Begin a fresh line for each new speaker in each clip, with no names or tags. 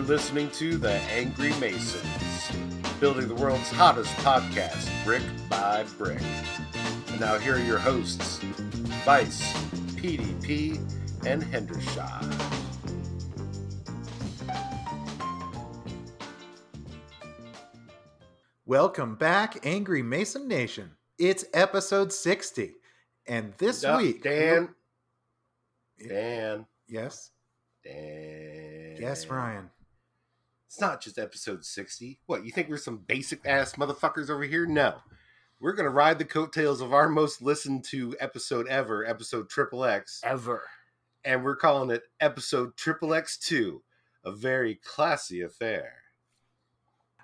You're listening to The Angry Masons, building the world's hottest podcast, brick by brick. And now here are your hosts, Vice, PDP, and Hendershot.
Welcome back, Angry Mason Nation. It's episode 60. And this
No,
week.
Dan. Dan.
Yes?
Dan.
Yes, Ryan.
It's not just episode 60. What, you think we're some basic ass motherfuckers over here? No. We're going to ride the coattails of our most listened to episode ever, episode Triple X,
Ever.
and we're calling it episode Triple X2, a very classy affair.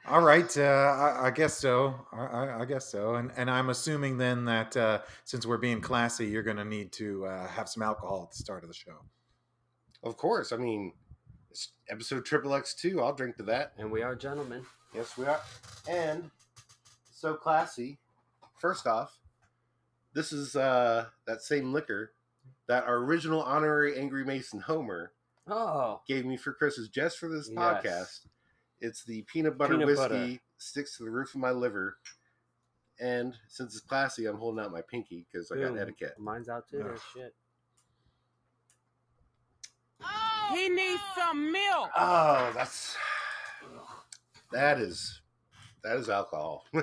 All right. Uh, I, I guess so. I, I, I guess so. And, and I'm assuming then that uh, since we're being classy, you're going to need to uh, have some alcohol at the start of the show.
Of course, I mean, it's episode Triple X2. I'll drink to that.
And we are gentlemen.
Yes, we are. And so classy. First off, this is uh that same liquor that our original honorary Angry Mason Homer
Oh.
gave me for Christmas just for this
Yes.
podcast. It's the peanut butter
Peanut
whiskey,
butter.
sticks to the roof of my liver. And since it's classy, I'm holding out my pinky because I got etiquette.
Mine's out too. There's shit.
He needs some milk.
Oh, that's that is that is alcohol.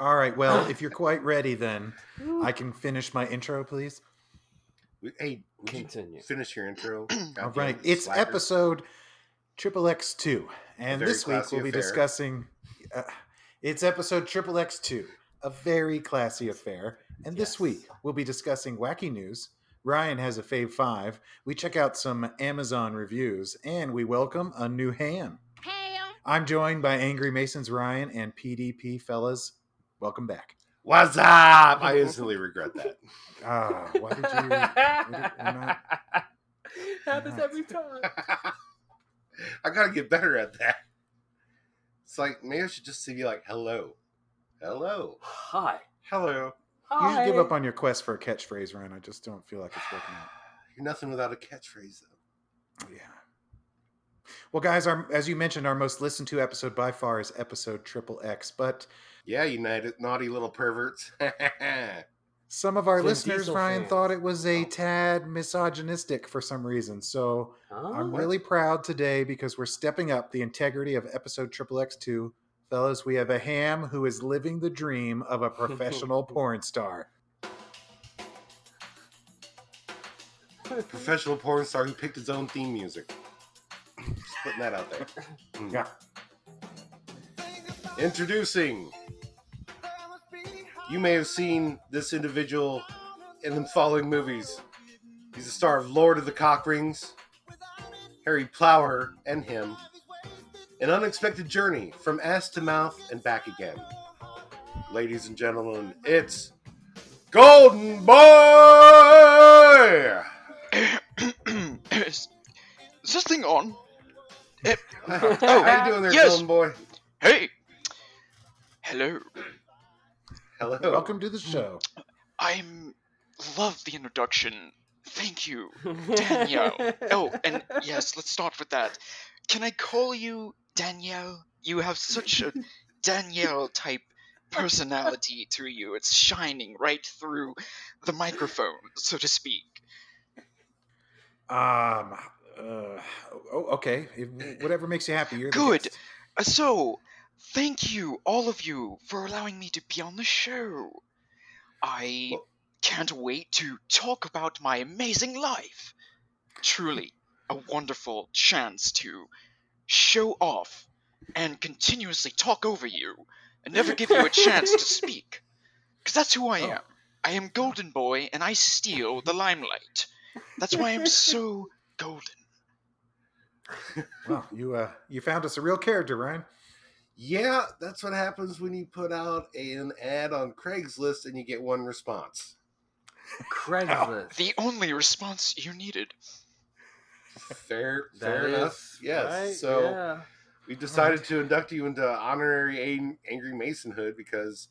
All right. Well, if you're quite ready, then I can finish my intro, please.
hey, would you
Continue.
finish your intro?
All right. It's
slacker.
episode triple X two, and this week we'll be
affair.
discussing. Uh, it's episode triple X two, a very classy affair. And this week we'll be discussing wacky news. Ryan has a fave five. We check out some Amazon reviews, and we welcome a new ham.
Ham.
I'm joined by Angry Masons Ryan and PDP fellas. Welcome back.
What's up? I instantly regret that.
Ah, why did you? not-
Happens
not.
every time.
I gotta get better at that. It's like maybe I should just be like, "Hello, hello,
Hi.
hello."
You
Hi.
should give up on your quest for a catchphrase, Ryan. I just don't feel like it's working out.
You're nothing without a catchphrase, though.
Yeah. Well, guys, our, as you mentioned, our most listened to episode by far is episode triple X. But
Yeah, you naughty, naughty little perverts.
some of our
Vin
listeners,
Diesel
Ryan,
fans.
thought it was a
Oh.
tad misogynistic for some reason. So
Huh?
I'm
oh.
really proud today because we're stepping up the integrity of episode triple X two. Fellas, we have a ham who is living the dream of a professional porn star.
Professional porn star who picked his own theme music. Just putting that out there. Mm.
Yeah.
Introducing. You may have seen this individual in the following movies. He's the star of Lord of the Cock Rings, Harry Plower and him, An Unexpected Journey from Ass to Mouth and Back Again. Ladies and gentlemen, it's Golden Boy!
is, is this thing on? Eh,
How you doing there,
Yes.
Golden Boy?
Hey! Hello.
Hello.
Welcome to the show.
I'm. Love the introduction. Thank you, Danielle. oh, and yes, let's start with that. Can I call you Danielle? You have such a Danielle type personality to you. It's shining right through the microphone, so to speak.
Um. Uh, oh, okay. Whatever makes you happy. You're
Good. Uh, So, thank you, all of you, for allowing me to be on the show. I
Well-
can't wait to talk about my amazing life. Truly, a wonderful chance to show off and continuously talk over you and never give you a chance to speak. Because that's who I
Oh.
am. I am Golden Boy and I steal the limelight. That's why I'm so golden.
Well, you uh, you found us a real character, Ryan.
Yeah, that's what happens when you put out an ad on Craigslist and you get one response.
Craigslist.
The only response you needed.
Fair,
That
fair
is-
enough. Yes.
right,
So
yeah.
we decided to induct you into honorary An- Angry Masonhood because,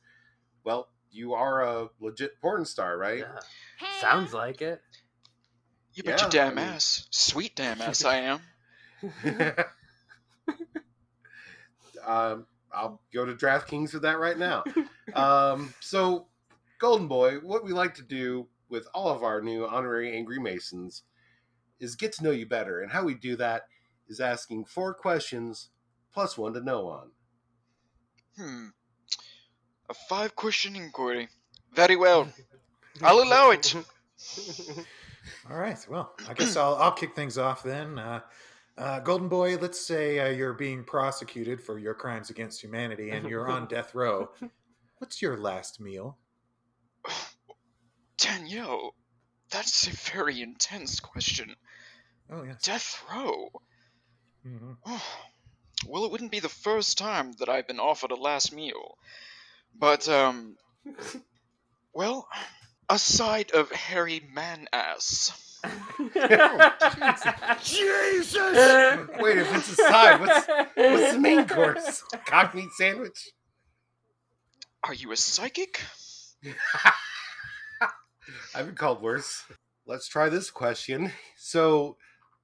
well, you are a legit porn star, right?
yeah. Sounds like it.
You bet your
Yeah, I
damn
mean-
ass. Sweet damn ass I am.
um, I'll go to DraftKings for that right now. Um, so, Golden Boy, what we like to do with all of our new honorary Angry Masons is get to know you better. And how we do that is asking four questions plus one to know on.
Hmm. A five question inquiry. Very well. I'll allow it.
All right. Well, I guess I'll I'll kick things off then. Uh, uh, Golden Boy, let's say uh, you're being prosecuted for your crimes against humanity and you're on death row. What's your last meal?
Danielle, that's a very intense question.
Oh yes.
Death row?
Mhm.
well, it wouldn't be the first time that I've been offered a last meal. But, um. Well, a side of hairy man ass.
Jesus! Wait, if it's a side, what's, what's the main course? Cock meat sandwich?
Are you a psychic?
I've been called worse. Let's try this question. So,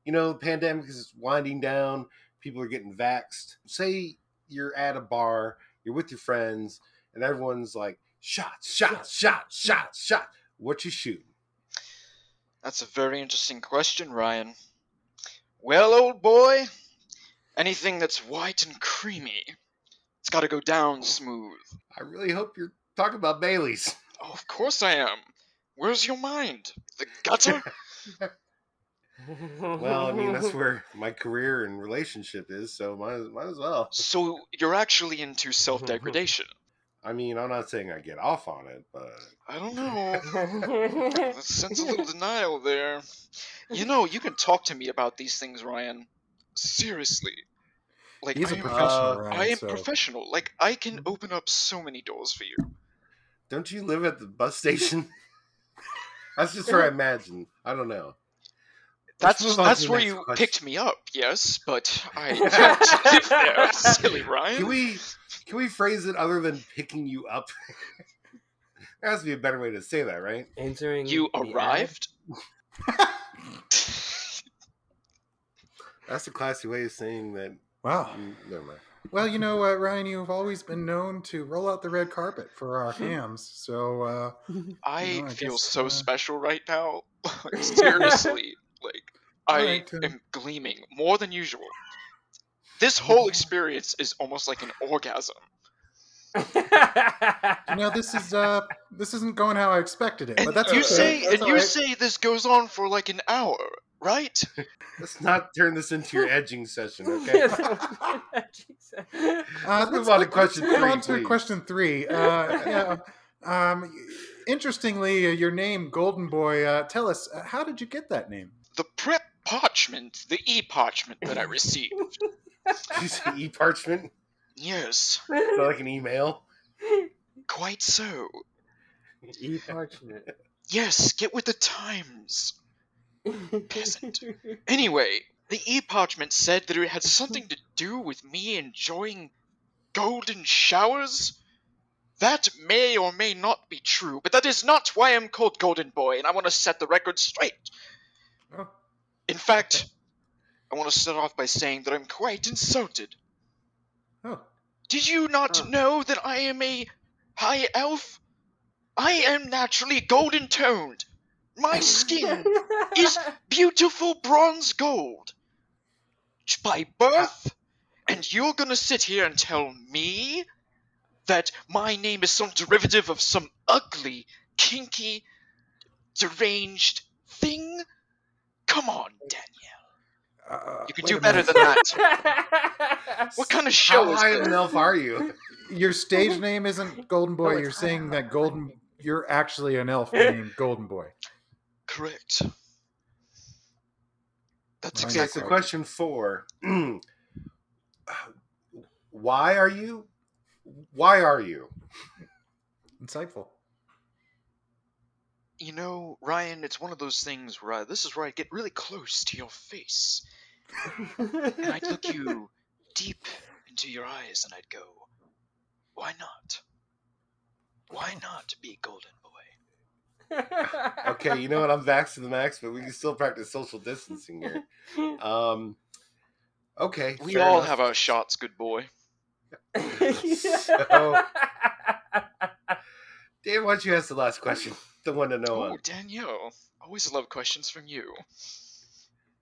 you know, the pandemic is winding down, people are getting vaxxed. Say you're at a bar, you're with your friends, and everyone's like, shots, shots, shots, shots, shots. What you shooting?
That's a very interesting question, Ryan. Well, old boy, anything that's white and creamy, it's gotta go down smooth.
I really hope you're talking about Bailey's.
Oh, of course I am. Where's your mind? The gutter?
Well, I mean, that's where my career and relationship is, so might, as- might as well.
so you're actually into self degradation.
I mean, I'm not saying I get off on it, but
I don't know. I sense a little denial there. You know, you can talk to me about these things, Ryan. Seriously. Like
He's
I
a
am,
professional,
uh,
Ryan.
I am
so-
professional. Like I can open up so many doors for you.
don't you live at the bus station? that's just where I imagine. I don't know. Let's
That's
move on to
that's where you
question.
picked me up, yes, but I don't live there. Silly Ryan.
Can we can we phrase it other than picking you up? there has to be a better way to say that, right?
Entering.
You arrived?
That's a classy way of saying that.
Wow.
mm, Never mind.
Well, you know, uh, Ryan, you've always been known to roll out the red carpet for our hams. So, uh,
I
No, I
feel
guess,
so
uh,
special right now. Seriously, like I
Alright, uh,
am gleaming more than usual. This whole experience is almost like an orgasm.
you know, this is uh, this isn't going how I expected it.
And
But that's
you
okay.
say
That's
and you
right.
say this goes on for like an hour, right?
Let's not turn this into your edging session, okay?
Uh,
Let's move
let's
on to question three,
on to question three. Uh, yeah. Um, interestingly, uh, your name, Golden Boy. Uh, tell us, uh, how did you get that name?
The prep parchment, the e parchment that I received.
Did you say e parchment?
Yes,
like an email?
quite so.
E parchment.
Yes, get with the times. Peasant. Anyway, the e parchment said that it had something to do with me enjoying golden showers. That may or may not be true, but that is not why I'm called Golden Boy, and I want to set the record straight.
Oh,
In fact, I want to start off by saying that I'm quite insulted.
oh,
Did you not know that I am a high elf? I am naturally golden toned. My skin is beautiful bronze gold. By birth? And you're gonna sit here and tell me that my name is some derivative of some ugly, kinky, deranged? Come on, Danielle.
uh,
You can do better
minute.
than that. What kind of show
How
is
high
this?
an elf are you?
Your stage name isn't Golden Boy.
it's
You're saying that Golden. You're actually an elf named Golden Boy.
Correct. That's
Right.
Exactly
so question four. Why are you? Why are you?
Insightful.
You know, Ryan, it's one of those things where I, this is where I get really close to your face, and I'd look you deep into your eyes, and I'd go, "Why not? Why not be Golden Boy?"
Okay, you know what? I'm vaxxed to the max, but we can still practice social distancing here. Um, Okay.
We all
enough.
have our shots, good boy.
So- Dan, why don't you ask the last question? The one to know
Oh,
one.
Danielle. Always love questions from you.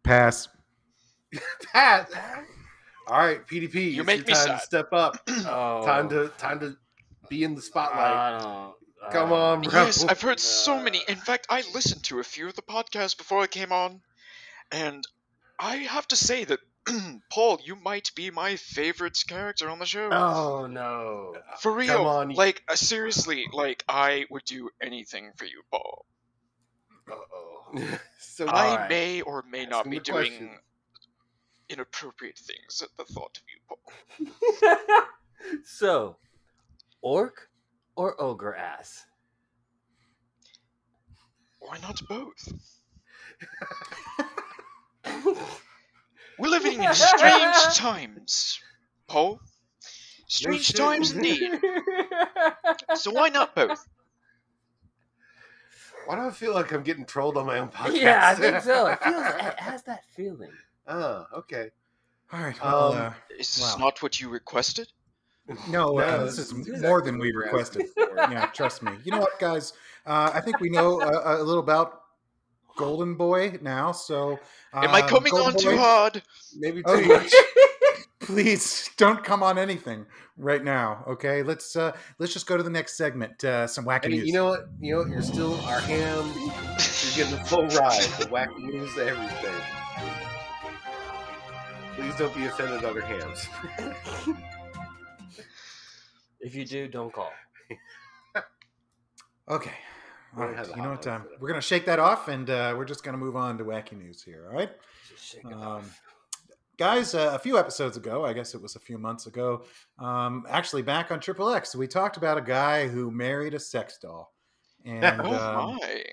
Pass.
Pat. All right, PDP.
You
it's
make me
time
sad.
to step up.
oh,
Time to time to be in the spotlight.
I don't-
Come
uh,
on, bro.
Yes, I've heard so many. In fact, I listened to a few of the podcasts before I came on, and I have to say that Paul, you might be my favorite character on the show.
Oh no.
For real,
on.
like uh, seriously, like I would do anything for you, Paul.
Uh-oh. so
I
Alright.
may or may
Ask
not be doing
question.
inappropriate things at the thought of you, Paul.
so, orc or ogre ass?
Why not both? We're living in strange times, Paul. Strange times indeed. So why not both?
why do I feel like I'm getting trolled on my own podcast?
yeah, I think so. It feels it has that feeling.
oh, okay.
All right. Well,
Um,
uh,
Is this
Wow.
not what you requested?
no, uh,
No,
this
this
is
is
more than we requested.
for.
yeah, trust me. You know what, guys? Uh, I think we know a, a little about Golden Boy now. So,
Am I
um,
coming
Golden
on too hard?
Maybe too
Oh,
much.
Please don't come on anything right now. Okay, let's uh, let's just go to the next segment. Uh, some wacky
And
news.
you know what? You know what? You're still our ham. You're getting the full ride. The wacky news, the everything. Please don't be offended, other hams.
If you do, don't call.
Okay. Right. You know what? Um, we're gonna shake that off, and uh, we're just gonna move on to wacky news here. All right.
Just shake it
Um, guys uh, a few episodes ago i guess it was a few months ago um, actually back on triple x we talked about a guy who married a sex doll and
Oh
um,
my.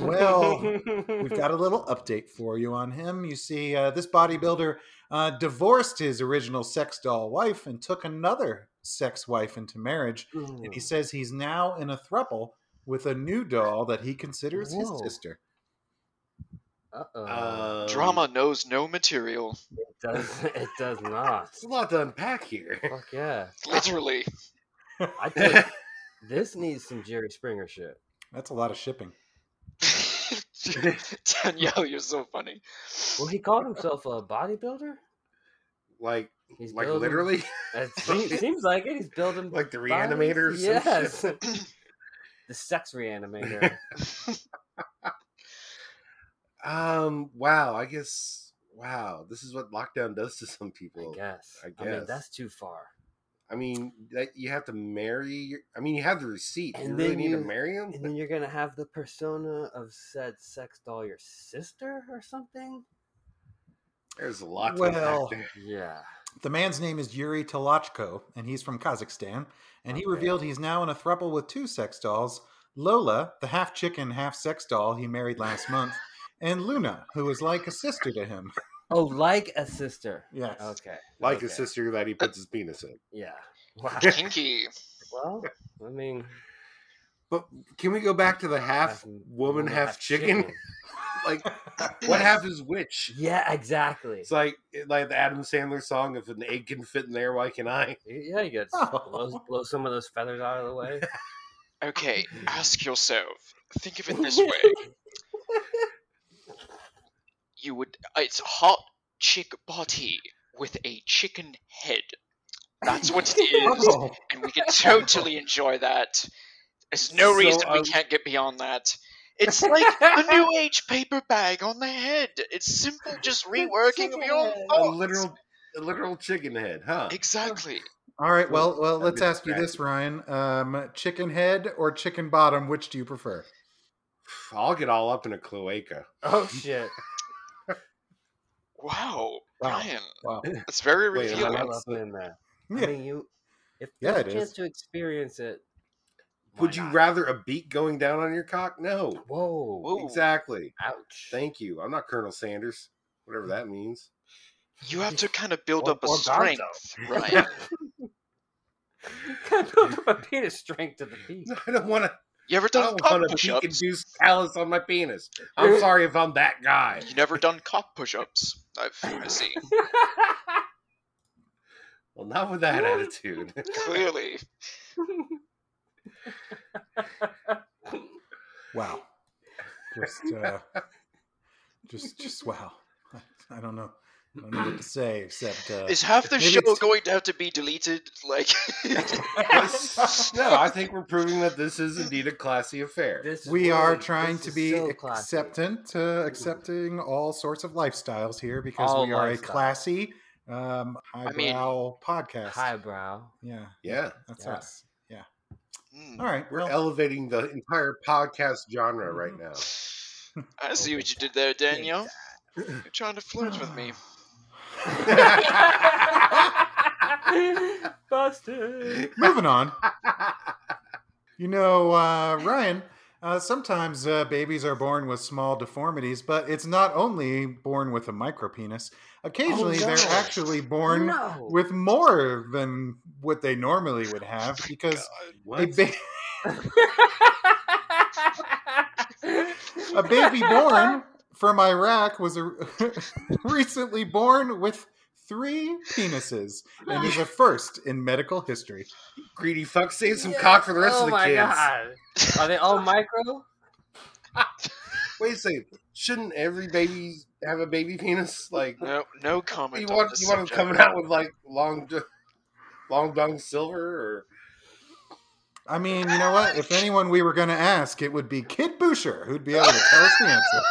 well, we've got a little update for you on him you see uh, this bodybuilder uh, divorced his original sex doll wife and took another sex wife into marriage and he says he's now in a thruple with a new doll that he considers his sister
Uh-oh.
Um,
Drama knows no material.
it does. It does not.
There's a lot to unpack here.
Fuck yeah.
Literally.
I think this needs some Jerry Springer shit.
that's a lot of shipping
Danielle, you're so funny.
Well, he called himself a bodybuilder.
like,
He's
like
building-
literally,
It seems, seems like it. He's building
like the
reanimators.
reanimator. Some
Yes.
Shit.
the sex reanimator.
Um. Wow. I guess. Wow. This is what lockdown does to some people.
I guess.
I guess.
I mean, that's too far.
I mean, that you have to marry. Your, I mean, you have the receipt.
And
you really
then
need to marry him.
And then you're gonna have the persona of said sex doll your sister or something.
There's a lot. To
Well,
unpack.
Yeah.
The man's name is Yuri Tolochko, and he's from Kazakhstan. And he revealed he's now in a throuple with two sex dolls Lola, the half chicken, half sex doll he married last month, and Luna, who is like a sister to him.
Oh, like a sister.
Yes.
Okay.
like
okay.
a sister that he puts his penis in.
Yeah. Wow.
Kinky.
well, I mean,
But can we go back to the half
half
woman, half, chicken? Like, what half is which?
Yeah, exactly.
It's like eh, like the Adam Sandler song. If an egg can fit in there, why can I?
Yeah, you got
Oh.
blow, blow some of those feathers out of the way.
Okay, ask yourself. Think of it this way. You would. It's a hot chick body with a chicken head. That's what it is.
Oh,
and we can totally enjoy that. There's no
So,
reason we can't get beyond that. It's like a new age paper bag on the head. It's simple, just reworking of your own
A literal, a literal chicken head, huh?
Exactly.
All right. Well, well, let's
be
ask you this, Ryan: um, chicken head or chicken bottom? Which do you prefer?
I'll get all up in a cloaca.
oh shit!
Wow,
Wow.
Ryan,
Wow.
that's very
Wait, am I
I
revealing.
not-
in there.
Yeah.
I mean, you. If
Yeah,
there's a chance
is.
to experience it, why
Would you
not?
rather a beak going down on your cock? No.
Whoa!
Whoa.
Exactly.
Ouch!
Thank you. I'm not Colonel Sanders, whatever that means.
You have to kind of build
Or-
up a strength,
Gonzo.
Ryan.
Can't build up a penis strength to the beat.
I don't want to.
You ever
I
done
don't
cock
want a
push-ups?
beak-induced callus on my penis. I'm sorry if I'm that guy.
You never done cock push-ups? I've, I see.
Well, not with that attitude.
Clearly.
Wow. Just, uh, just, just wow. I, I don't know. I don't know what to say except. Uh,
Is half the show
it's-
going to have to be deleted? Like,
no, I think we're proving that this is indeed a classy affair.
This
we are
world,
trying to be
so
acceptant, uh, accepting all sorts of lifestyles here because
All
we are a classy, um, highbrow
mean-
podcast.
highbrow.
Yeah,
Yeah,
that's
Yeah.
us. Yeah.
hmm,
All right.
we're
Well,
elevating the entire podcast genre right now.
I see what you did there, Daniel. You're trying to flirt with me.
Busted.
moving on. You know, uh, Ryan, uh, sometimes uh, babies are born with small deformities, but it's not only born with a micropenis. Occasionally,
no.
they're actually born
no.
with more than what they normally would have because a, ba- a baby born from Iraq was a, recently born with three penises and is a first in medical history.
Greedy fuck, save some cock for the rest
oh
of the oh
my
kids.
God. Are they all micro?
Wait a second. Shouldn't every baby have a baby penis? Like,
No, no comment.
you want
this
you want them coming out with like long, long dung silver, or
I mean, you know what? If anyone we were going to ask, it would be Kid Boucher, who'd be able to tell us the answer.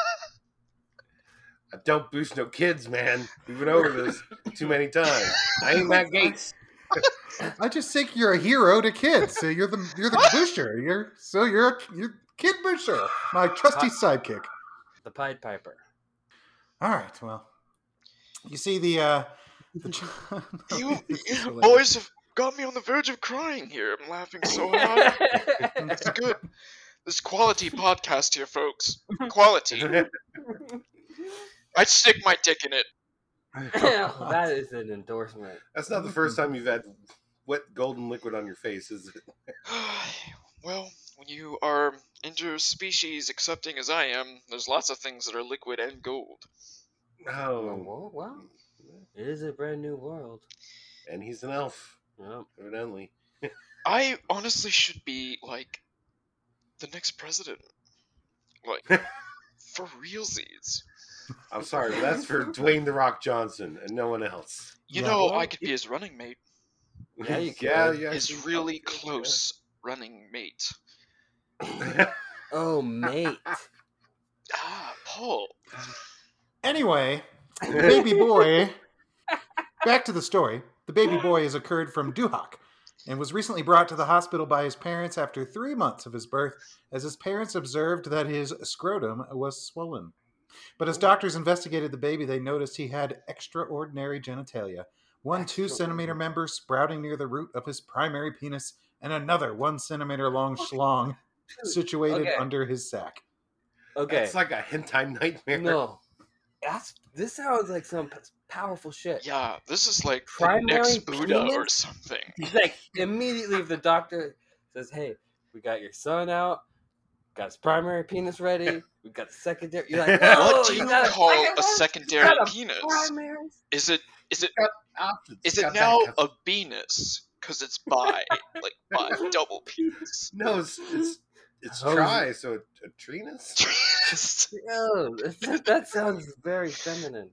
I don't boost no kids, man. We've been over this too many times. I ain't Matt Gaetz.
I just think you're a hero to kids. So you're the you're the Boucher. You're so you're a, you're Kid Boucher, my trusty sidekick.
The Pied Piper.
All right, well, you see the uh, the
You,
This
you boys have got me on the verge of crying here. I'm laughing so hard. It's good. This quality podcast here, folks. Quality. I'd stick my dick in it.
that is an endorsement.
That's not the first time you've had wet golden liquid on your face, is it?
well, when you are interspecies accepting as I am, there's lots of things that are liquid and gold. Oh.
No.
Well, well, it is a brand new world.
And he's an elf,
Yep.
evidently.
I honestly should be like the next president. Like for realsies.
I'm sorry, but that's for Dwayne the Rock Johnson and no one else.
You
Yeah.
know,
Well,
I could be his running mate.
Yeah, you
yeah,
could.
yeah.
His really close running mate.
Oh, mate.
Ah, Paul.
Anyway, the baby boy. Back to the story. The baby boy has occurred from Duhok and was recently brought to the hospital by his parents after three months of his birth, as his parents observed that his scrotum was swollen. But as doctors investigated the baby, they noticed he had extraordinary genitalia. One two centimeter member sprouting near the root of his primary penis, and another one centimeter long schlong situated
Okay.
under his sack.
Okay.
It's like a hentai nightmare.
no. That's this sounds like some powerful shit.
Yeah, this is like the
Primary
next Buddha or something.
He's like immediately if the doctor says, "Hey, we got your son out, got his primary penis ready, We've got the secondary." You're like,
What
"Oh,
what do you
got a
call
second
a secondary
a
penis?
primary?"
Is it is it
Options.
is it now a
of-
penis? Because it's bi, like bi double penis.
No, it's it's, it's
Oh.
tri, so a, a trinus?
Yo, that, that sounds very feminine.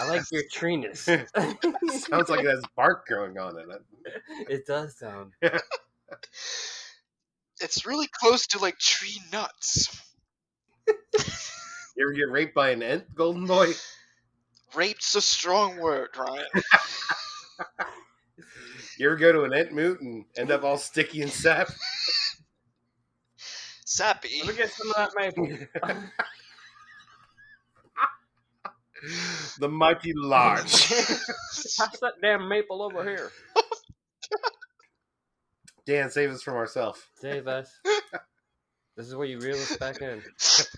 I like your treeness.
Sounds like it has bark growing on in it.
it does sound.
It's really close to like tree nuts.
You ever get raped by an ant, Golden Boy?
Raped's a strong word, Ryan.
You ever go to an ant moot and end up all sticky and sap?
Sappy.
Let me get some of that maple.
the mighty large.
Pass that damn maple over here.
Dan, save us from ourselves.
Save us. This is where you reel us back in.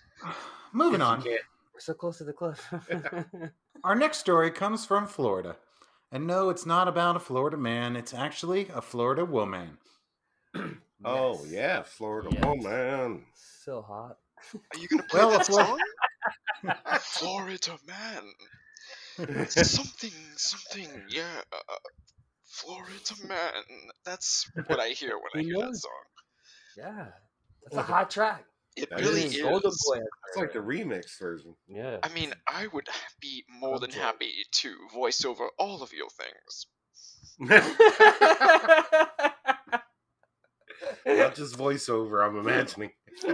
Moving on.
We're so close to the cliff.
Our next story comes from Florida. And no, it's not about a Florida man, it's actually a Florida woman.
Oh
Yes.
yeah, Florida
Yes.
woman.
So hot.
Are you gonna play
Well,
that
a
song? Florida man. something, something, yeah. Uh, uh, Florida man. That's what I hear when I
He
hear that song.
Yeah, that's a hot track.
It
That
really
is.
is.
Golden Boy.
It's like the remix version.
Yeah.
I mean, I would be more than happy to voice over all of your things.
Not just voiceover, I'm imagining.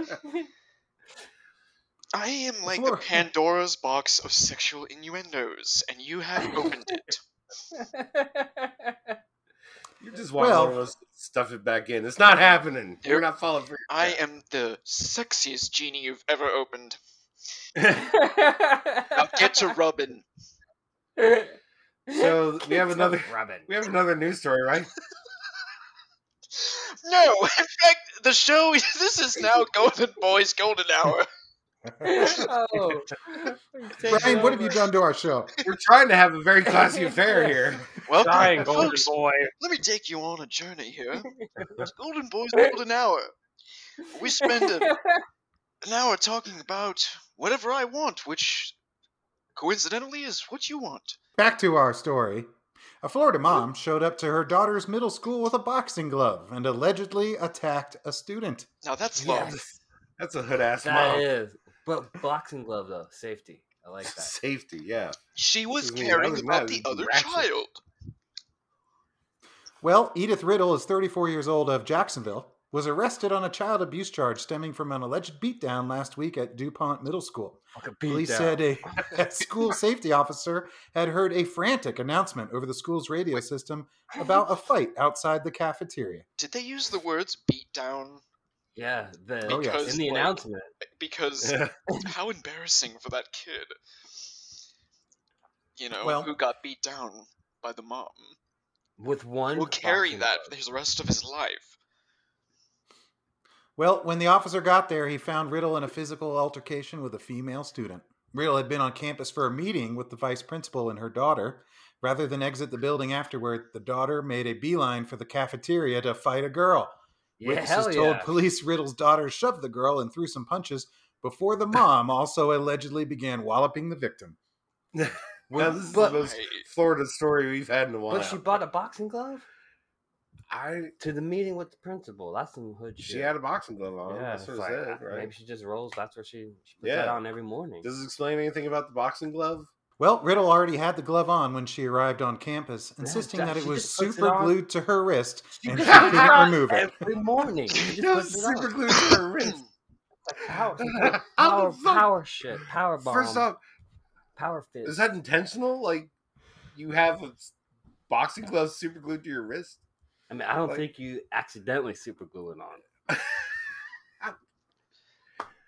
I am like the Pandora's box of sexual innuendos, and you have opened it.
You just want
Well-
one of us to stuff it back in. It's not happening. You're not falling for
I am the sexiest genie you've ever opened. Now get to rubbing.
so we have another
Robin.
we have another news story, right?
No, in fact, the show. This is now Golden Boy's Golden Hour.
Oh.
Brian, what have you done to our show?
We're trying to have a very classy affair here.
Welcome,
Dying Golden
folks.
Boy.
Let me take you on a journey here. It's Golden Boy's Golden Hour. We spend a, an hour talking about whatever I want, which coincidentally is what you want.
Back to our story. A Florida mm-hmm. mom showed up to her daughter's middle school with a boxing glove and allegedly attacked a student.
Now that's love.
Yes,
That's a hood ass
that
mom.
is. But boxing glove though, safety. I like that.
Safety, yeah.
She was
I mean,
caring
other
about the other
ratchet.
child.
Well, Edith Riddle is 34 years old of Jacksonville, was arrested on a child abuse charge stemming from an alleged beatdown last week at DuPont Middle School.
Fucking
Police
beat
said a, a school safety officer had heard a frantic announcement over the school's radio system about a fight outside the cafeteria.
Did they use the words beat down?
Yeah, the
Oh, yes.
Because,
in the
like,
announcement.
Eh, because how embarrassing for that kid. You know,
Well-
who got beat down by the mom.
With one
Will carry that for the rest of his life.
Well, when the officer got there, he found Riddle in a physical altercation with a female student. Riddle had been on campus for a meeting with the vice principal and her daughter. Rather than exit the building afterward, the daughter made a beeline for the cafeteria to fight a girl.
Yeah,
Witnesses
hell
told
yeah.
police Riddle's daughter shoved the girl and threw some punches before the mom also allegedly began walloping the victim.
Well, this is
But-
the most Florida story we've had in a while.
But she bought a boxing glove
I
to the meeting with the principal. That's some hood shit.
she had a boxing glove on.
yeah,
that's what
it's
it
like,
said, right?
Maybe she just rolls. That's where she, she puts
Yeah.
that on every morning.
Does it explain anything about the boxing glove?
Well, Riddle already had the glove on when she arrived on campus, insisting
that-
that it was
just puts it
super glued to her wrist
She
and she couldn't remove it.
every morning. She just
No,
puts it
super
on.
glued to her wrist.
Like power,
How
power, power shit, power bomb.
First off,
power fit.
is that intentional? Like, you have a boxing glove super glued to your wrist?
I mean, I don't
like-
think you accidentally super glue it on.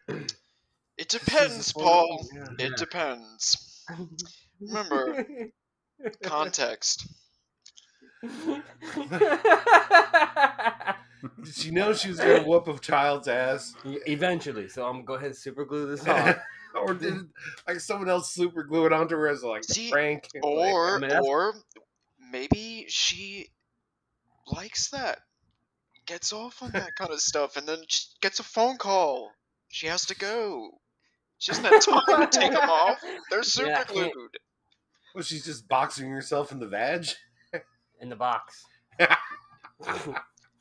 It
is
depends, Paul.
photo-
It depends. Remember, Context.
Did she know she was going to whoop a child's ass?
Eventually, so I'm gonna go ahead and super glue this on.
or did like someone else super glue it onto her as like a
See,
prank?
Or,
I mean,
or maybe she likes that, gets off on that kind of stuff, and then just gets a phone call. She has to go. She doesn't have time to take them off. They're super
Yeah,
glued.
well, she's just boxing herself in the vag.
in the box.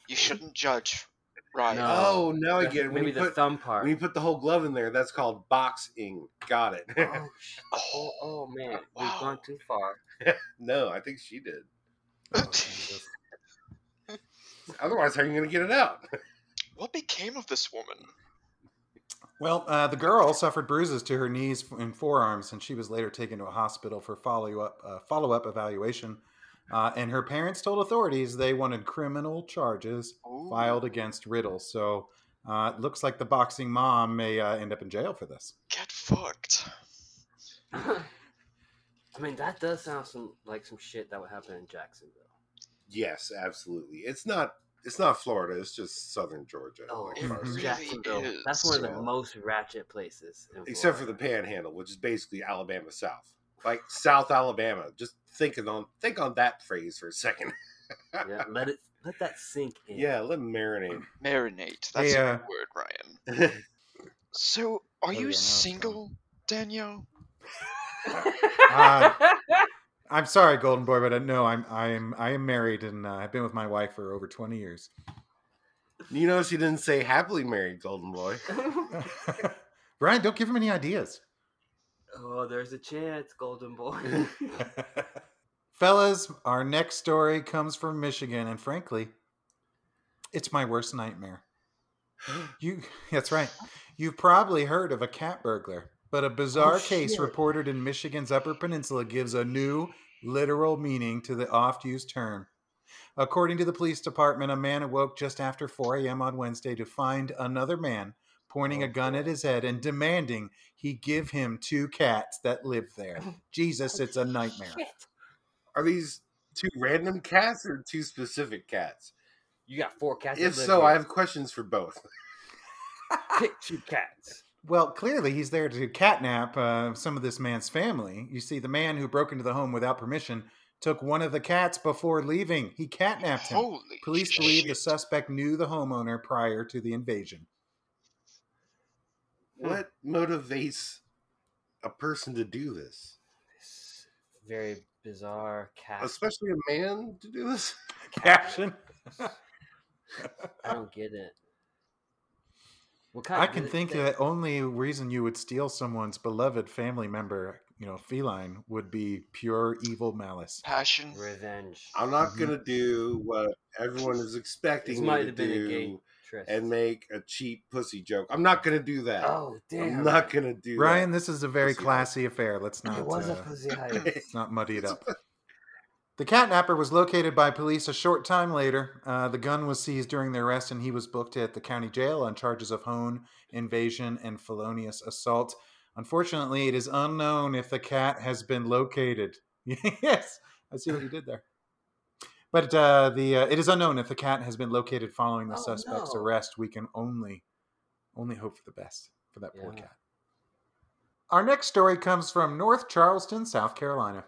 You shouldn't judge, Right.
No.
oh, now I get it. When
Maybe
you
the
put
thumb part.
when you put the whole glove in there, that's called boxing. Got it.
oh, oh, oh man, we've gone too far.
no, I think she did.
Oh,
Otherwise, how are you going to get it out?
what became of this woman?
Well, uh, the girl suffered bruises to her knees and forearms, and she was later taken to a hospital for follow up uh, follow up evaluation. Uh, and her parents told authorities they wanted criminal charges
Ooh.
filed against Riddle. So uh, it looks like the boxing mom may uh, end up in jail for this.
Get fucked.
I mean, that does sound some like some shit that would happen in Jacksonville.
yes, absolutely. It's not. It's not Florida. It's just southern Georgia.
Oh,
like
really
Jacksonville. That's one of the most ratchet places. In
except for the Panhandle, which is basically Alabama South, like South Alabama. Just thinking on think on that phrase for a second.
Yeah, let it let that sink in.
Yeah, let it marinate.
Marinate. That's
Hey,
a
uh,
good word, Ryan. So, are
Oh,
you
now
single, Danielle?
Uh, I'm sorry, Golden Boy, but uh, no, I'm I'm I am married and uh, I've been with my wife for over 20 years.
You notice he didn't say happily married, Golden Boy.
Ryan, don't give him any ideas.
oh, there's a chance, Golden Boy.
Fellas, our next story comes from Michigan, and frankly, it's my worst nightmare. You that's right. You've probably heard of a cat burglar, but a oh, bizarre case reported in Michigan's Upper Peninsula gives a new literal meaning to the oft-used term. According to the police department, a man awoke just after 4 a.m. on Wednesday to find another man pointing oh, a gun at his head and demanding he give him two cats that live there. Jesus, it's a nightmare.
Are these two random cats or two specific cats?
You got four cats. that
If
live
so,
here.
I have questions for both.
pick two cats.
Well, clearly he's there to catnap uh, some of this man's family. You see, the man who broke into the home without permission took one of the cats before leaving. He catnapped him.
Holy
Police believe the suspect knew the homeowner prior to the invasion.
What motivates a person to do this?
This very bizarre cat.
Especially a man to do this?
Caption.
I don't get it. What kind?
I can think
say-
that only reason you would steal someone's beloved family member, you know, feline, would be pure evil malice.
Passion.
revenge.
I'm not
Mhm.
gonna do what everyone is expecting
This
me
might
to
have been a gay
do and make a cheap pussy joke. I'm not gonna do that.
Oh damn!
I'm not gonna do that.
Ryan,
that.
this is a very
Pussy
classy affair. Let's not.
It was a
uh,
pussy heist.
Let's not muddy it up. The catnapper was located by police a short time later. Uh, the gun was seized during the arrest, and he was booked at the county jail on charges of hone invasion and felonious assault. Unfortunately, it is unknown if the cat has been located. yes, I see what you did there. But uh, the uh, it is unknown if the cat has been located following the
Oh,
suspect's
no.
arrest. We can only only hope for the best for that poor cat. Our next story comes from North Charleston, South Carolina.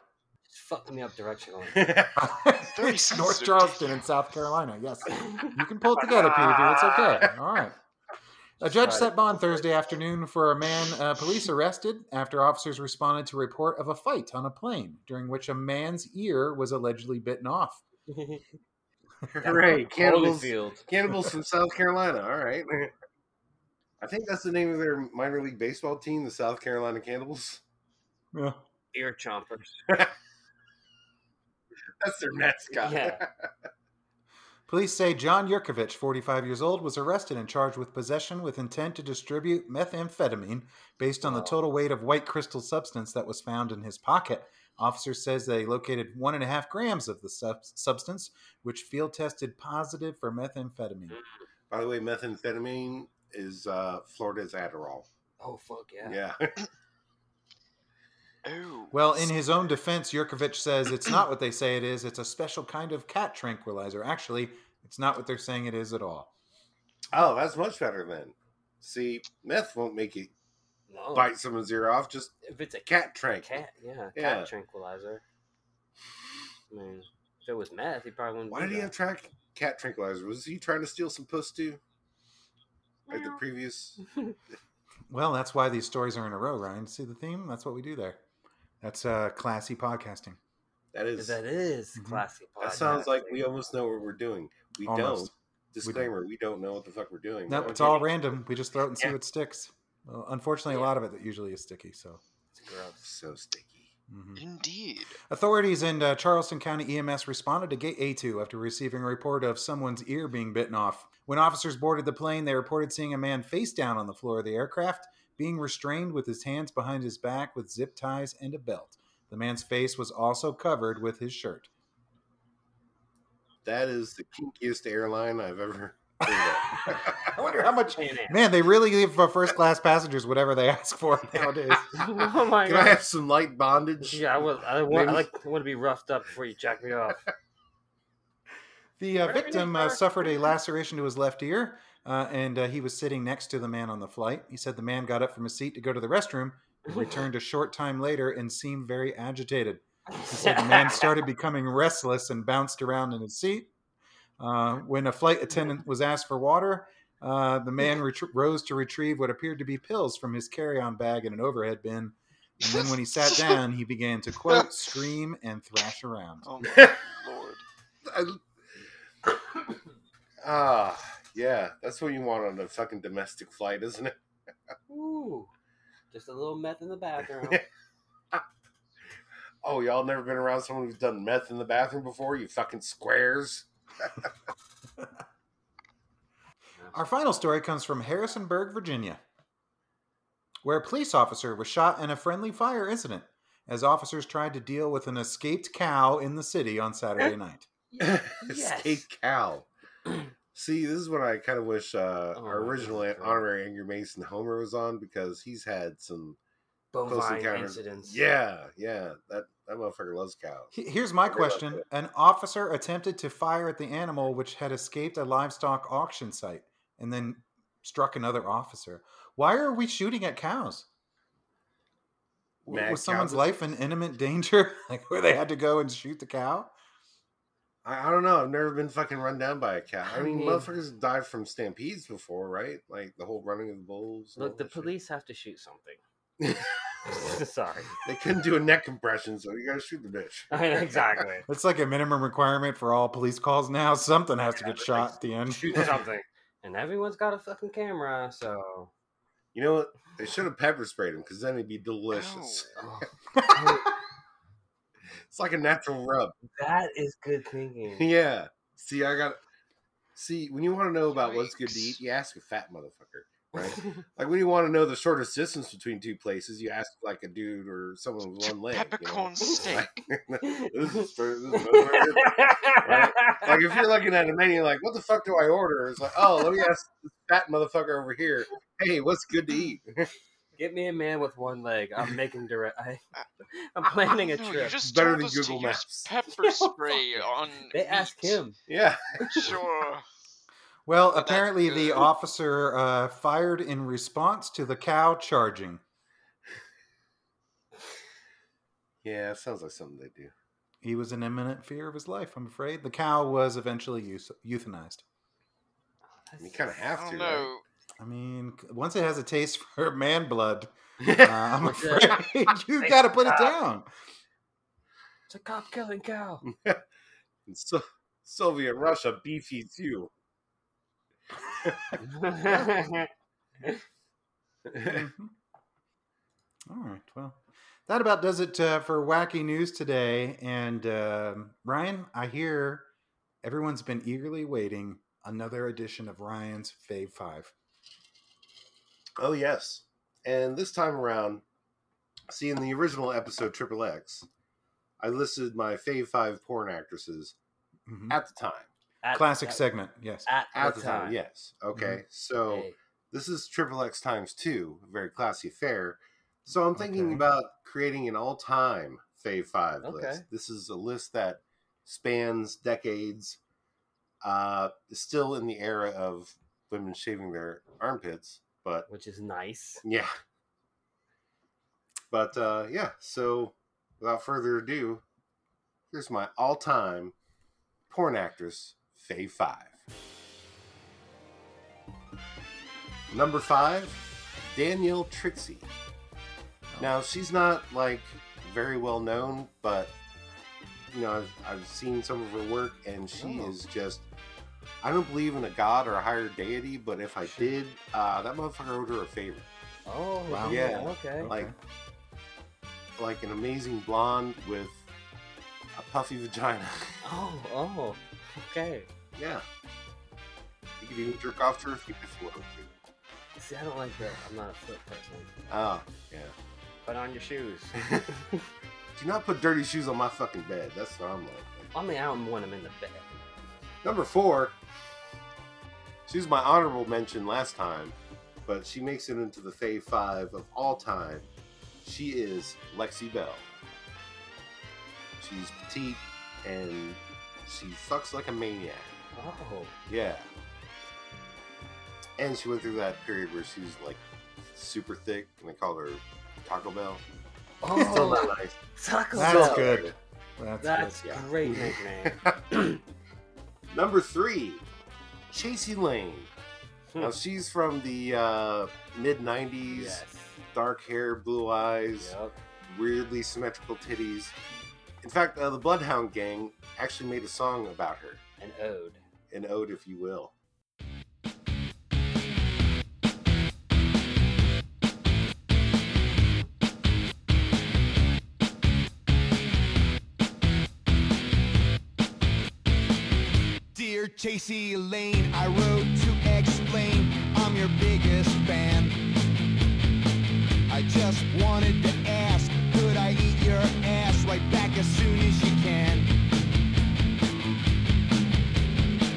Just fucked me up directionally.
Very
North. Charleston in South Carolina. Yes, you can pull it together, Peterview. It's okay. All right. A judge set bond Thursday afternoon for a man uh, police arrested after officers responded to a report of a fight on a plane during which a man's ear was allegedly bitten off.
Hooray, cannibals, cannibals from South Carolina. All right. I think that's the name of their minor league baseball team, the South Carolina Cannibals.
Yeah.
Ear chompers.
That's their mascot.
Yeah.
Police say John Yurkovich, 45 years old, was arrested and charged with possession with intent to distribute methamphetamine based on the total weight of white crystal substance that was found in his pocket. Officer says they located one and a half grams of the sub- substance, which field tested positive for methamphetamine.
By the way, methamphetamine is uh, Florida's Adderall.
Oh fuck yeah.
Yeah.
Oh.
Well, in his own defense, Yurkovich says it's not what they say it is. It's a special kind of cat tranquilizer. Actually, it's not what they're saying it is at all.
oh, that's much better then. See, meth won't make you
No.
bite someone's ear off. Just
If it's a
cat trank.
cat, yeah,
Yeah.
cat tranquilizer. I mean, if it was meth, he probably wouldn't.
Why
do
did he have track cat tranquilizer? Was he trying to steal some puss too? Like the previous.
Well, that's why these stories are in a row, Ryan. See the theme? That's what we do there. That's uh, classy podcasting.
That is.
That is
Mhm.
classy. Podcasting.
That sounds like we almost know what we're doing. We
Almost.
don't. Disclaimer: we don't know what the fuck we're doing.
Nope,
We're
it's all random. We just throw it and see
Yeah.
what sticks. Well, unfortunately, a lot of it that usually is sticky. So,
It's gross.
So sticky.
mhm.
Indeed.
authorities in uh, Charleston County EMS responded to Gate A2 after receiving a report of someone's ear being bitten off. When officers boarded the plane, they reported seeing a man face down on the floor of the aircraft, being restrained with his hands behind his back with zip ties and a belt. The man's face was also covered with his shirt.
That is the kinkiest airline I've ever. heard.
I wonder how much. Man, they really give for first class passengers whatever they ask for nowadays.
oh my
Can I have some light bondage?
Yeah, I was. I want. I like. I want to be roughed up before you jack me off.
The uh, victim uh, suffered a laceration to his left ear, uh, and uh, he was sitting next to the man on the flight. He said the man got up from his seat to go to the restroom and returned a short time later and seemed very agitated. He said the man started becoming restless and bounced around in his seat. Uh, when a flight attendant was asked for water, uh, the man retr- rose to retrieve what appeared to be pills from his carry on bag in an overhead bin. And then when he sat down, he began to quote, scream, and thrash around.
Oh my lord.
I- Ah, yeah, that's what you want on a fucking domestic flight, isn't it?
Ooh, just a little meth in the bathroom.
Oh, y'all never been around someone who's done meth in the bathroom before? You fucking squares.
Our final story comes from Harrisonburg, Virginia, where a police officer was shot in a friendly fire incident as officers tried to deal with an escaped cow in the city on Saturday night.
yes.
Escape cow. See, this is what I kind of wish uh,
Oh,
our original
that's right.
honorary Angry Mason Homer was on because he's had some close
Bovine
encounters.
incidents.
Yeah, yeah, that that motherfucker loves cows.
Here's my question. An officer attempted to fire at the animal which had escaped a livestock auction site and then struck another officer. Why are we shooting at cows?
Mad
Was someone's
cows?
life in imminent danger? Like where they had to go and shoot the cow?
I, I don't know. I've never been fucking run down by a cat. I
I
mean,
mean-
motherfuckers died from stampedes before, right? Like the whole running of the bulls.
Look, the
that shit.
police have to shoot something. Sorry.
they couldn't do a neck compression, so you gotta shoot the bitch.
exactly.
It's like a minimum requirement for all police calls now. Something has to get shot at the end.
Shoot something. And everyone's got a fucking camera, so.
You know what? They should have pepper sprayed him because then it'd be delicious. It's like a natural rub.
that is good thinking.
yeah. See, I got. See, when you want to know about what's good to eat, you ask a fat motherfucker, right? like when you want to know the shortest distance between two places, you ask like a dude or someone with one leg. you know?
Peppercorn steak.
this is for, this is Right? like if you're looking at a menu, like what the fuck do I order? It's like, oh, let me ask this fat motherfucker over here. Hey, what's good to eat?
Get me a man with one leg. I'm making direct. I, I'm planning a
no, You
trip.
just
Better
told
than
us
Google
to
Maps.
use pepper spray on.
They asked him.
Yeah.
Sure.
Well,
But
apparently the officer uh, fired in response to the cow charging.
Yeah, it sounds like something they do.
He was in imminent fear of his life, I'm afraid. The cow was eventually eus- euthanized.
You kind of have
I
to,
don't know.
I mean, once it has a taste for man blood, uh, I'm afraid you got to put it down.
It's a cop killing cow.
so, Soviet Russia, beef eats you.
Mhm. All right. Well, that about does it uh, for wacky news today. And um, Ryan, I hear everyone's been eagerly waiting another edition of Ryan's Fave Five.
Oh yes, and this time around, see in the original episode Triple X, I listed my fave five porn actresses
Mhm.
at the time.
At-
Classic
at-
segment. Yes.
At,
At
the
the time,
time.
yes. Okay, so.
Hey,
This is triple X times two, a very classy affair. So I'm thinking
Okay.
about creating an all-time Fave Five
Okay.
list. This is a list that spans decades. Uh, still in the era of women shaving their armpits, but
which is nice.
yeah. But uh, yeah, so without further ado, here's my all-time porn actress Fave Five. Number five, Danielle Trixie. Now she's not like very well known, but you know I've, I've seen some of her work, and she
Oh.
is just. I don't believe in a god or a higher deity, but if I did, uh, that motherfucker owed her a favor.
Oh,
Wow.
Yeah.
Okay.
Like, like an amazing blonde with a puffy vagina.
Oh, oh, okay.
yeah. You could even jerk off to her if you wanted to.
See, I don't like that. I'm not a foot person.
Oh, yeah.
Put on your shoes.
Do not put dirty shoes on my fucking bed. That's what I'm like.
I mean, I don't want them in the bed.
Number four. She was my honorable mention last time, but she makes it into the Fave Five of all time. She is Lexi Belle. She's petite and she fucks like a maniac.
Oh,
Yeah. And she went through that period where she was like super thick and they called her Taco Bell. Oh. Still
oh,
not nice.
Taco Bell.
That's
Bell.
good. That's,
That's
good.
great nickname.
Number three, Chasey Lain.
Hmm.
Now she's from the uh, mid '90s,
yes.
dark hair, blue eyes,
Yep.
weirdly symmetrical titties. In fact, uh, the Bloodhound Gang actually made a song about her,
An ode.
an ode, if you will.
Dear Chasey Lain, I wrote to explain I'm your biggest fan. I just wanted to ask, could I eat your ass right back as soon as you can?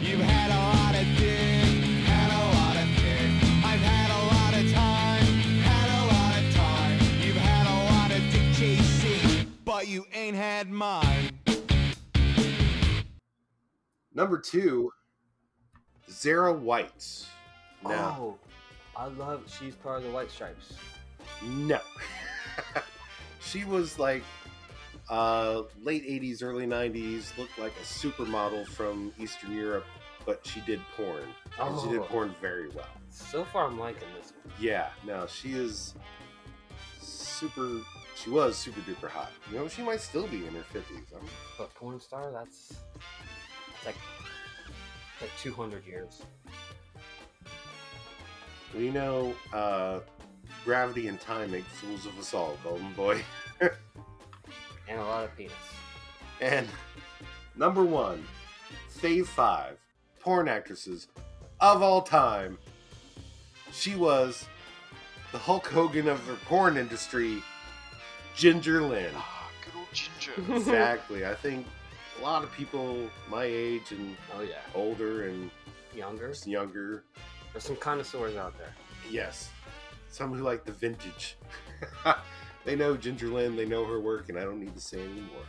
You've had a lot of dick, had a lot of dick. I've had a lot of time, had a lot of time. You've had a lot of dick chasing, but you ain't had mine.
Number two, Zara White. Now,
Oh, I love. She's part of the White Stripes.
no. she was like uh, late 80s, early 90s, looked like a supermodel from Eastern Europe, but she did porn. And she did
Oh.
porn very well.
So far, I'm liking this one.
Yeah, no, she is super. She was super duper hot. You know, she might still be in her 50s. I'm,
But porn star, that's, that's like like 200 years.
we know uh, gravity and time make fools of us all, Golden Boy.
And a lot of penis.
And number one, Phase 5, porn actresses of all time. She was the Hulk Hogan of the porn industry, Ginger Lynn.
Ah, good old Ginger.
exactly. I think a lot of people my age and
Oh yeah,
older and
younger.
younger,
There's some connoisseurs out there.
yes, some who like the vintage. they know Ginger Lynn, they know her work, and I don't need to say anymore.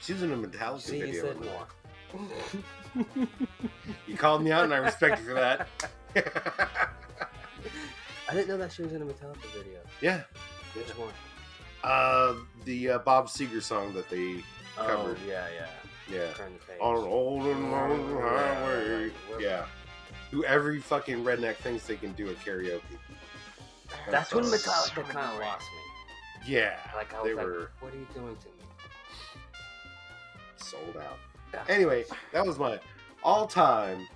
She was in a Metallica
See, you
video.
said more.
You called me out, and I respect you for that.
I didn't know that she was in a Metallica video.
yeah,
Which one?
Uh, the uh, Bob Seger song that they
Oh
Covered.
yeah, yeah.
yeah
Turn the page.
on an old and lonely highway.
right.
Yeah, who every fucking redneck thinks they can do a karaoke.
That's when
so
Metallica kind of lost me.
Yeah,
Like I
they
was like,
were
what are you doing to me?
sold out.
Yeah.
Anyway, that was my all-time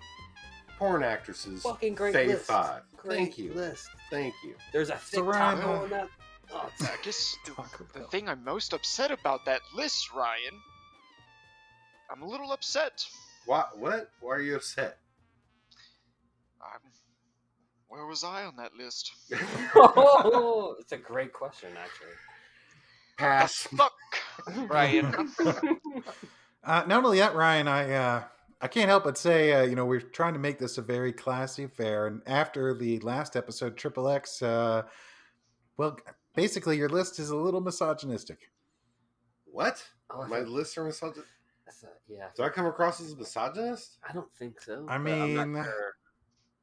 porn actresses.
fucking great
Fave
list.
Five.
Great
Thank you.
list.
Thank you.
There's a thick
Ryan,
taco
uh,
that. Oh,
I guess the, the thing I'm most upset about that list, Ryan. I'm a little upset.
What? What? Why are you upset?
I'm, where was I on that list?
oh, it's a great question, actually.
Pass.
Fuck, Ryan.
Uh, not only that, Ryan, I uh, I can't help but say, uh, you know, we're trying to make this a very classy affair. And after the last episode, Triple X, uh, well, basically, your list is a little misogynistic.
What?
Oh,
My
think
lists are
misogynistic. yeah.
Do I come across as a misogynist?
I don't think so.
I
but I'm not
mean-
sure.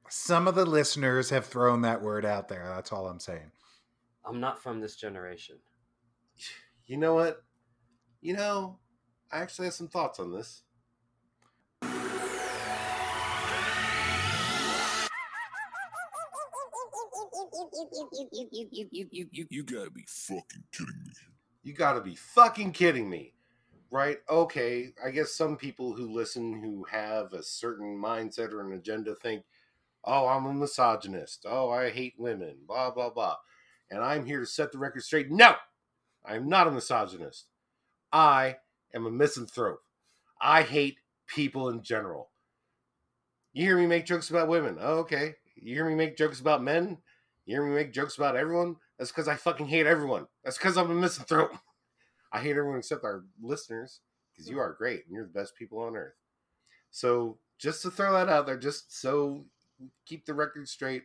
Some of the listeners have thrown that word out there. That's all I'm saying.
I'm not from this generation.
You know what? You know, I actually have some thoughts on this.
You you you you gotta be fucking kidding me.
You gotta be fucking kidding me. Right? Okay, I guess some people who listen who have a certain mindset or an agenda think, oh, I'm a misogynist. Oh, I hate women. Blah, blah, blah. And I'm here to set the record straight. No! I'm not a misogynist. I am a misanthrope. I hate people in general. You hear me make jokes about women. Oh, okay. You hear me make jokes about men. You hear me make jokes about everyone. That's because I fucking hate everyone. That's because I'm a misanthrope. I hate everyone except our listeners because you mm. are great and you're the best people on earth. So just to throw that out there, just so keep the record straight,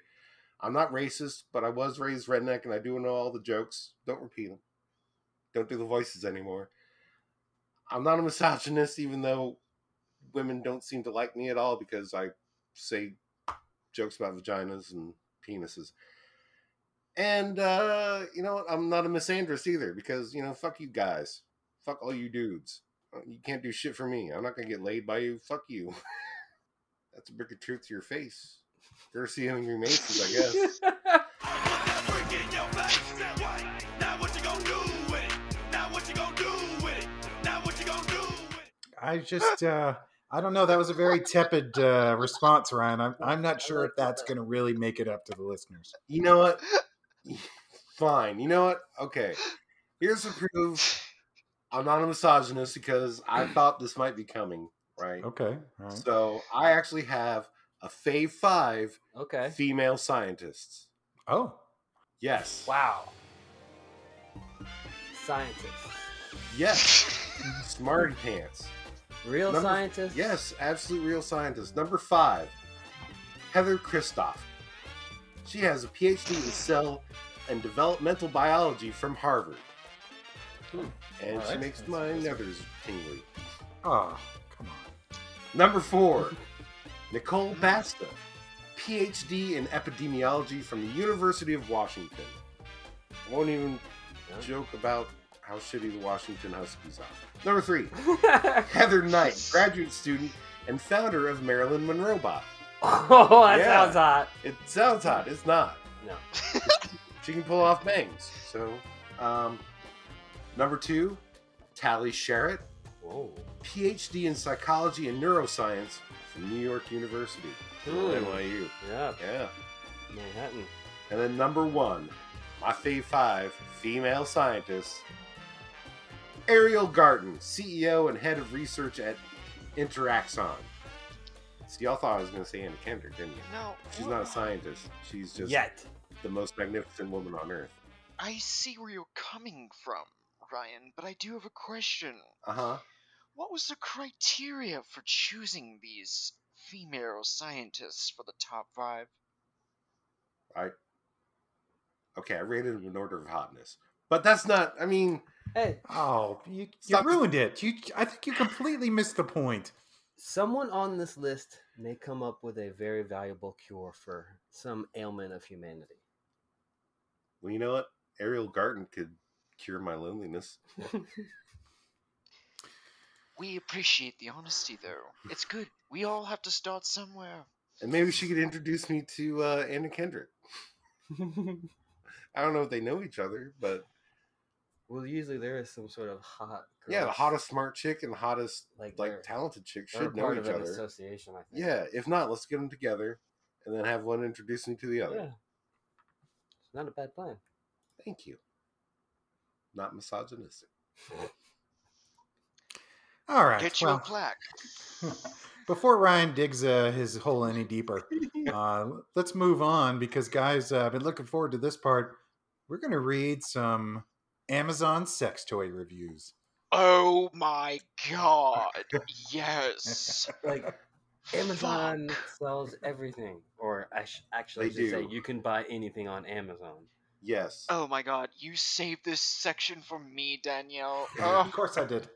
I'm not racist, but I was raised redneck and I do know all the jokes. Don't repeat them. Don't do the voices anymore. I'm not a misogynist, even though women don't seem to like me at all because I say jokes about vaginas and penises. And uh, you know what? I'm not a misandrist either because you know, fuck you guys, fuck all you dudes. Uh, You can't do shit for me. I'm not gonna get laid by you. Fuck you. That's a brick of truth to your face. You're seeing Angry Maces, I guess.
your?
I just, uh, I don't know. That was a very tepid uh, response, Ryan. I'm, I'm not sure if that's going to really make it up to the listeners.
You know what? Fine. You know what? Okay. Here's the proof. I'm not a misogynist because I thought this might be coming, right?
Okay. All right.
So I actually have a Fave Five
Okay.
female scientists.
Oh,
Yes.
Wow. Scientists.
Yes. Smarty pants.
Real
Number-
scientists?
Yes, absolute real scientists. Number five, Heather Christofk. She has a PhD in cell and developmental biology from Harvard.
Hmm.
And
All
she
right.
makes
That's-
my nethers tingly.
oh, come on.
Number four, Nicole Basta, PhD in epidemiology from the University of Washington. I won't even
Yeah.
joke about how shitty the Washington Huskies are. Number three, Heather Knight, graduate student and founder of Marilyn Monrobot.
Oh, that
Yeah.
sounds hot.
It sounds hot, it's not.
No.
She can pull off bangs. So, um, number two, Tali Sharot,
Whoa.
PhD in psychology and neuroscience from New York University,
Hmm.
NYU.
Yeah,
Yeah.
Manhattan.
And then number one, my fave five female scientists, Ariel Garten, CEO and head of research at Interaxon. See, y'all thought I was going to say Anna Kendrick, didn't you?
No.
She's not a scientist. She's just
Yet.
the most magnificent woman on earth.
I see where you're coming from, Ryan, but I do have a question.
Uh huh.
What was the criteria for choosing these female scientists for the top five?
I. Okay, I rated them in order of hotness, but that's not. I mean,
Hey,
Oh, you, you
Stop.
ruined it. You, I think you completely missed the point.
Someone on this list may come up with a very valuable cure for some ailment of humanity.
well, you know what? Ariel Garten could cure my loneliness.
We appreciate the honesty, though. It's good. We all have to start somewhere.
And maybe she could introduce me to uh, Anna Kendrick. I don't know if they know each other, but
well, usually there is some sort of hot.
Yeah, the hottest smart chick and the hottest
like
like talented chick should know
part
each
of an
other.
association. I think.
Yeah, if not, let's get them together and then have one introduce me to the other.
Yeah. It's not a bad plan.
Thank you. Not misogynistic.
All right.
Get you a plaque.
before Ryan digs uh, his hole any deeper, uh, let's move on because, guys, uh, I've been looking forward to this part. We're going to read some Amazon sex toy reviews.
Oh my god. Yes.
Like Amazon sells everything, or I sh- actually
They
should say you can buy anything on Amazon.
Yes.
Oh my god. You saved this section for me, Danielle.
Of
Oh,
course, I did.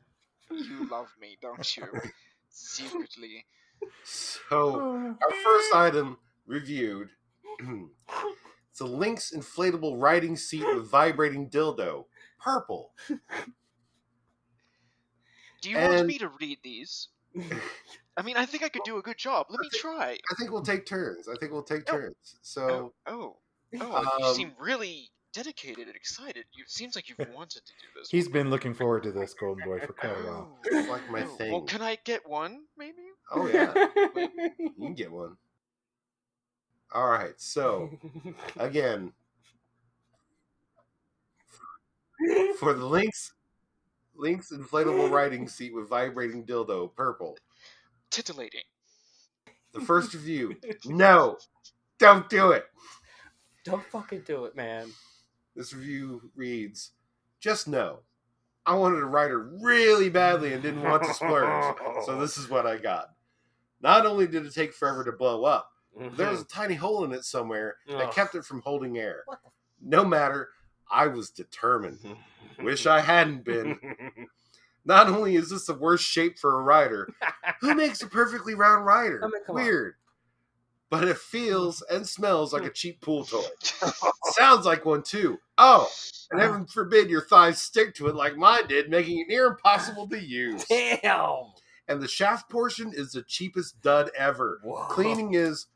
you love me, don't you? Secretly.
So our first item reviewed. it's a Lynx inflatable riding seat with vibrating dildo. Purple.
Do you want me to read these? I mean, I think I could do a good job. Let me try.
I think we'll take turns. I think we'll take
Oh.
turns. So
Oh, oh, you
Um,
seem really dedicated and excited. You seems like you've wanted to do this.
He's been looking forward to this, Golden Boy, for quite a while.
Oh,
it's like my
oh,
thing.
Well, can I get one, maybe?
Oh yeah, you can get one. All right. So again, for the Lynx Lynx inflatable riding seat with vibrating dildo, purple.
Titillating.
The first review. No, don't do it.
Don't fucking do it, man.
This review reads, "Just know, I wanted a rider really badly and didn't want to splurge, so this is what I got. Not only did it take forever to blow up, there was a mm-hmm. tiny hole in it somewhere that
Ugh.
kept it from holding air.
What
No matter, I was determined. Mm-hmm. Wish I hadn't been. Not only is this the worst shape for a rider, who makes a perfectly round rider?
Oh, I mean, come on.
Weird. But it feels and smells like a cheap pool toy. Sounds like one too. Oh, and uh-huh. heaven forbid your thighs stick to it like mine did, making it near impossible to use.
Damn.
And the shaft portion is the cheapest dud ever.
Whoa.
Cleaning is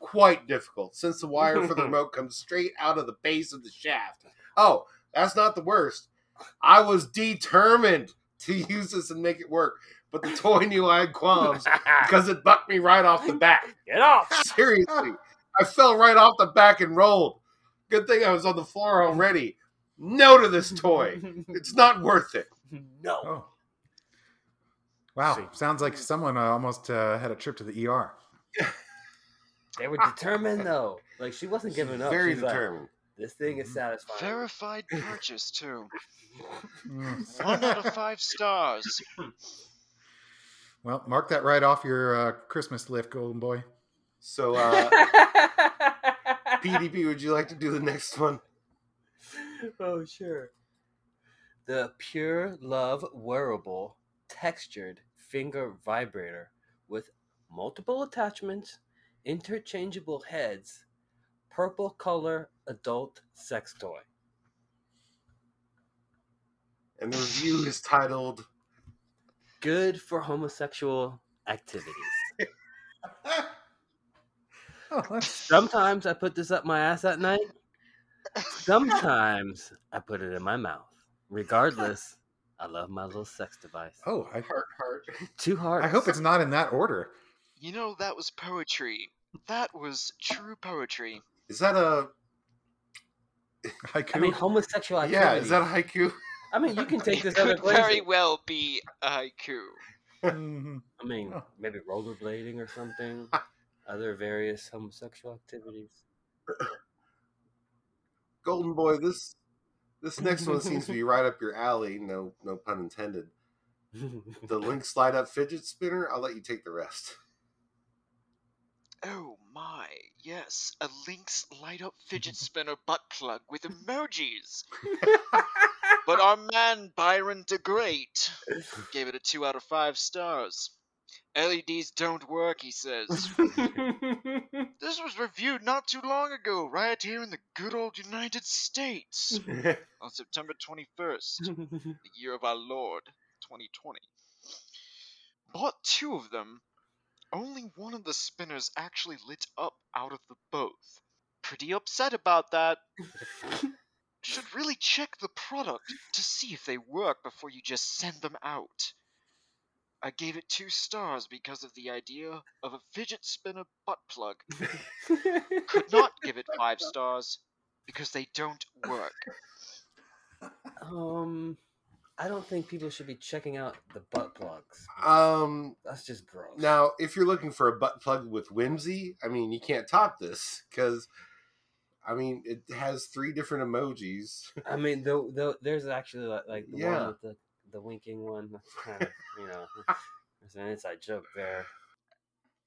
quite difficult since the wire for the remote comes straight out of the base of the shaft. Oh, that's not the worst. I was determined to use this and make it work, but the toy knew I had qualms because it bucked me right off the back.
Get off!
Seriously, I fell right off the back and rolled. Good thing I was on the floor already. No to this toy. It's not worth it.
no.
Oh. Wow.
See.
Sounds like someone uh, almost uh, had a trip to the ER.
They were determined though. Like she wasn't giving up.
Very
She's like,
determined.
This thing is satisfying.
Verified purchase too. One out of five stars.
Well, mark that right off your uh, Christmas list, Golden Boy.
So, uh, PDP, would you like to do the next one?
oh sure. The Pure Love wearable textured finger vibrator with multiple attachments, interchangeable heads, purple color adult sex toy.
And the review is titled
Good for homosexual activities.
Oh,
Sometimes I put this up my ass at night. Sometimes I put it in my mouth. Regardless, I love my little sex device.
oh, I,
Heart Heart.
Two hearts.
I hope it's not in that order.
You know, that was poetry. That was true poetry.
Is that a
Haiku.
I mean, homosexual activities.
yeah? Is that a haiku?
I mean, you can take
It
this other
could very well be a haiku.
Mhm.
I mean,
Oh.
maybe rollerblading or something. Other various homosexual activities.
Golden Boy, this this next one seems to be right up your alley. No, no pun intended. The Link Slide Up fidget spinner. I'll let you take the rest.
Oh my, yes, a Lynx light up fidget spinner butt plug with emojis. but our man Byron the Great gave it a 2 out of 5 stars. LEDs don't work, he says. This was reviewed not too long ago, right here in the good old United States, on September 21st, the year of our Lord, 2020. Bought two of them. Only one of the spinners actually lit up out of the both. Pretty upset about that. Should really check the product to see if they work before you just send them out. I gave it two stars because of the idea of a fidget spinner butt plug. Could not give it five stars because they don't work.
um, I don't think people should be checking out the butt plugs.
Um,
That's just gross.
now if you're looking for a butt plug with whimsy, I mean, you can't top this because, I mean, it has three different emojis.
I mean, the, the, there's actually like, like the
Yeah.
one with the, the winking one. That's kind of, you know, there's an inside joke there.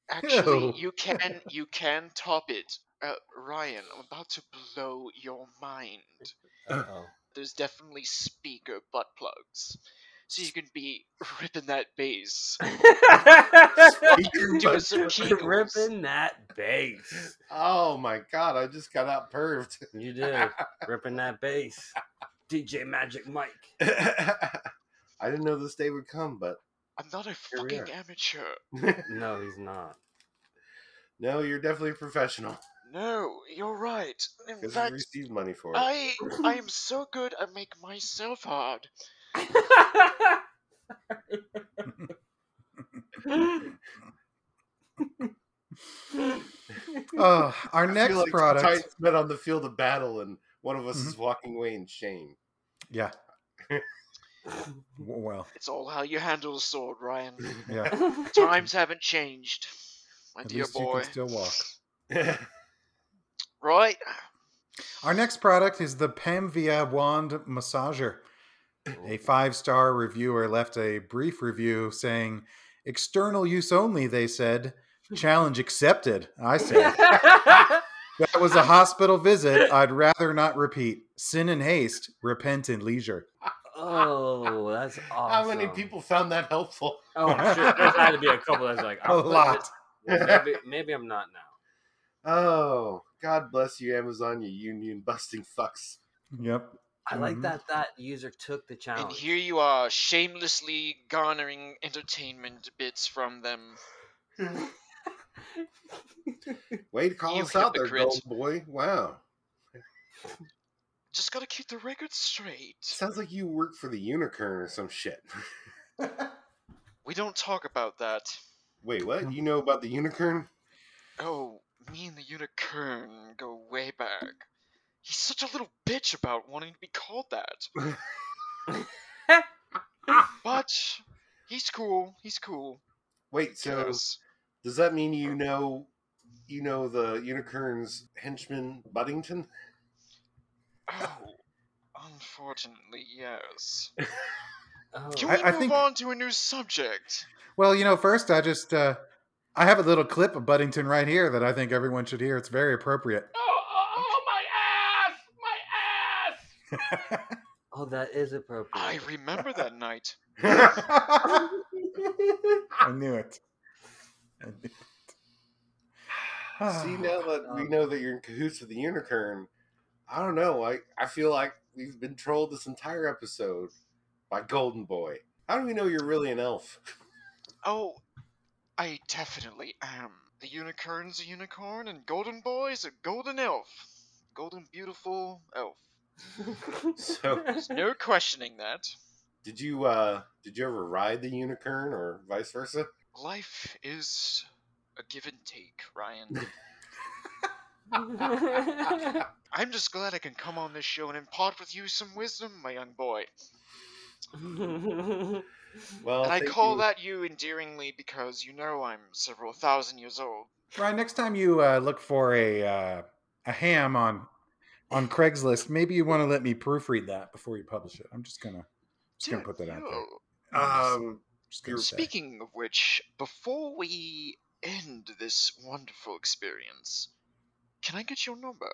Actually,
Ew.
you can you can top it. Uh, Ryan, I'm about to blow your mind.
Oh,
There's definitely speaker butt plugs. So you can be ripping that bass. Doing some kegels.
ripping that bass.
Oh my god, I just got out perved.
You did ripping that bass. DJ Magic Mike.
I didn't know this day would come, but
I'm not a
Here we
fucking
are.
amateur.
No, he's not.
no, you're definitely a professional
No, you're right. In
because you
fact,
received money for it.
I I am so good I make myself hard.
Uh, our
I feel
next
like
product.
Titans met on the field of battle, and one of us
Mhm.
is walking away in shame.
Yeah. W- well,
It's all how you handle a sword, Ryan.
yeah.
Times haven't changed, my
At
dear
least you
boy.
can still walk.
Right?
Our next product is the Pamvia Wand Massager. A five star reviewer left a brief review saying, external use only, they said. Hmm. Challenge accepted, I said. That was a hospital visit I'd rather not repeat. Sin in haste, repent in leisure.
oh, that's awesome.
How many people found that helpful?
Oh, I'm sure there's had to be a couple that's like,
A
I'll put
lot.
well, maybe, maybe I'm not now.
Oh, God bless you, Amazon, you union busting fucks.
Yep.
I like
Mhm.
that that user took the challenge.
And
challenge.
here you are, shamelessly garnering entertainment bits from them.
Way to call
You
us out there,
hypocrite.
Golden Boy. Wow.
Just gotta keep the record straight.
Sounds like you work for the Unicorn or some shit.
We don't talk about that.
Wait, what? You know about the Unicorn?
Oh, me and the unicorn go way back. He's such a little bitch about wanting to be called that. but he's cool. He's cool.
Wait, so does that mean you know you know the Unicorn's henchman Buddington?
Oh, unfortunately, yes.
Oh.
Can
I-
we
I
move
think-
on to a new subject?
Well, you know, first I just uh, I have a little clip of Buddington right here that I think everyone should hear. It's very appropriate.
Oh, oh, oh my ass! My ass!
Oh, that is appropriate.
I remember that night.
I knew it. I knew it.
See, now that we um, know that you're in cahoots with the Unicorn, I don't know. I, I feel like we've been trolled this entire episode by Golden Boy. How do we know you're really an elf?
Oh, I definitely am. The unicorn's a unicorn, and Golden Boy's a golden elf. Golden beautiful elf.
So,
There's no questioning that.
did you uh did you ever ride the Unicorn or vice versa?
Life is a give and take, Ryan. I'm just glad I can come on this show and impart with you some wisdom, my young boy.
Well,
and I call
you.
that you endearingly because you know I'm several thousand years old.
Ryan, next time you uh, look for a uh, a ham on on Craigslist, maybe you want to let me proofread that before you publish it. I'm just gonna just gonna put that out there.
Um,
Just say.
Speaking of which, before we end this wonderful experience, can I get your number?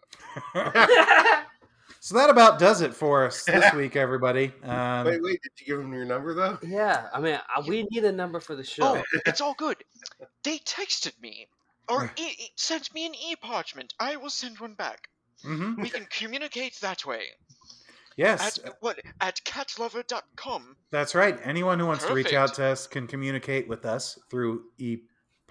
so that about does it for us this week, everybody. Um,
wait, wait, did you give him your number though?
yeah, I mean, uh, we need a number for the show.
Oh, it's all good. They texted me or e- e- sent me an e-parchment. I will send one back.
mhm.
We can communicate that way.
Yes,
At what? At catlover.com.
That's right. Anyone who wants to reach out to us can communicate with us through e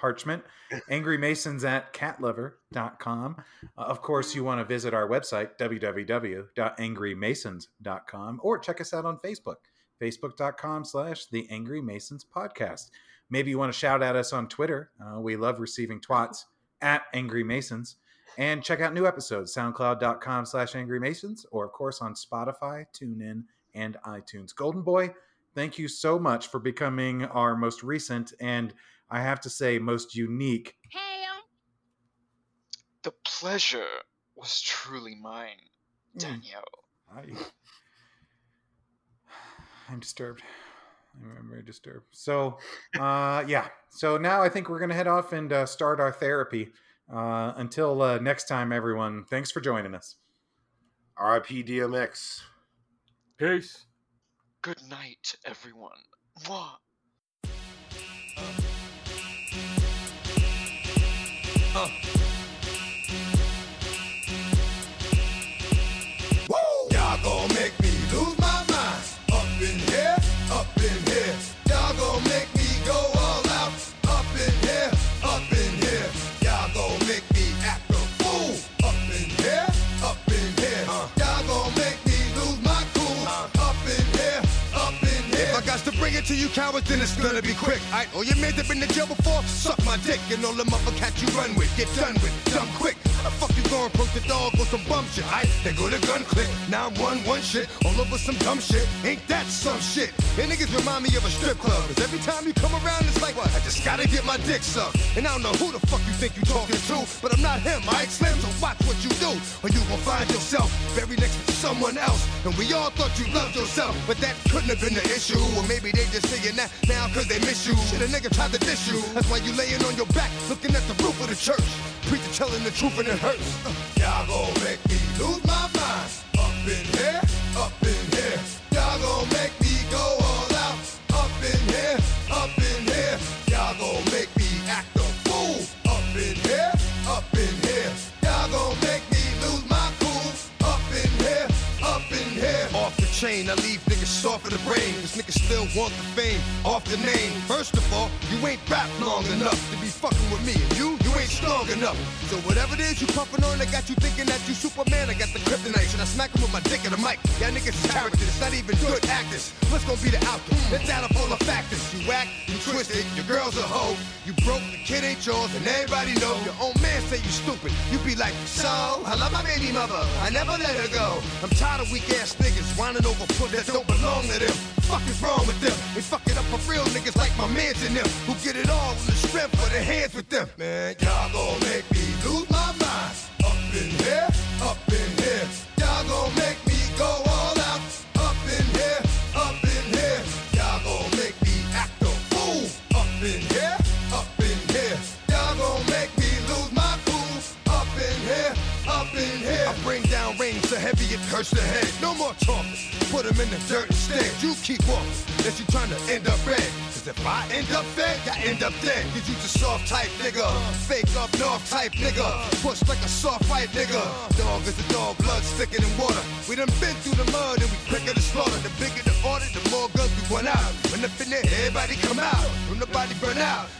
parchment. Angry Masons at catlover.com. Uh, of course, you want to visit our website, www.angrymasons.com, or check us out on Facebook, facebook.com slash the Angry Masons podcast. Maybe you want to shout at us on Twitter. Uh, we love receiving twats at Angry Masons. And check out new episodes, soundcloud.com slash Angry Masons, or of course on Spotify, TuneIn, and iTunes. Golden Boy, thank you so much for becoming our most recent and I have to say most unique.
The pleasure was truly mine,
Mm,
Danielle.
I, I'm disturbed. I'm, I'm very disturbed. So, uh, yeah. So now I think we're gonna head off and uh, start our therapy. Uh, until uh, next time, everyone. Thanks for joining us.
R.I.P. DMX.
Peace.
Good night, everyone. Mwah.
Y'all to you cowards, then it's gonna be quick. Alright, all oh, your men that been in jail before, suck my dick. And all the motherfuckers you run with, get done with, dumb quick. You poke the dog on some bum shit? Alright, they go to gun click. Now I'm one one shit, all over some dumb shit. Ain't that some shit? And niggas remind me of a strip club. Cause every time you come around, it's like? I just gotta get my dick sucked. And I don't know who the fuck you think you talking to, but I'm not him, alright, Slim? So watch what you do, or you gon' find yourself very next to someone else. And we all thought you loved yourself, but that couldn't have been the issue. Or maybe they just saying that now cause they miss you. Shit, a nigga tried to diss you. That's why you laying on your back, looking at the roof of the church. Preacher telling the truth and it hurts. Y'all gon' make me lose my mind. Up in here, up in here. Y'all gon' make me go all out. Up in here, up in here. Y'all gon' make me act a fool. Up in here, up in here. Y'all gon' make me lose my cool. Up in here, up in here. Off the chain, I leave niggas soft in the brain. Cause niggas still want the fame off the name. First of all, you ain't rap long enough to be fucking with me. And you, you ain't strong enough. So whatever it is you puffin' on, I got you thinking that you Superman. I got the kryptonite, and I smack him with my dick in the mic. Y'all niggas characters, not even good actors. What's gonna be the outcome? It's out of all the factors. You whack, you twisted, your girl's a hoe. You broke, the kid ain't yours, and everybody know. Your own man say you stupid. You be like, so, I love my baby mother. I never let her go. I'm tired of weak ass niggas whining over foot that don't belong to them. Fuck is wrong with them? They fuck it up for real niggas like my mans and them who get it all on the strength of their hands with them. Man, y'all gon' make me lose my mind. Up in here, up in here. Y'all gon' make me go all out. Up in here, up in here. Y'all gon' make me act a fool. Up in here, up in here. Y'all gon' make me lose my cool. Up in here, up in here. I bring down rain so heavy it hurts the head. No more talking. Put 'em in the dirt instead. You keep walking. Unless you trying to end up red. Cause if I end up dead, I end up dead. Cause you just soft type nigga. Fake up north type nigga. Push like a soft white nigga. Dog is a dog, blood thicker than water. We done been through the mud and we quicker to slaughter. The bigger the order, the more guns we run out. When in there, everybody come out. When the body burn out.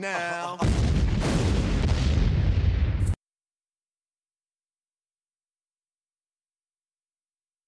now.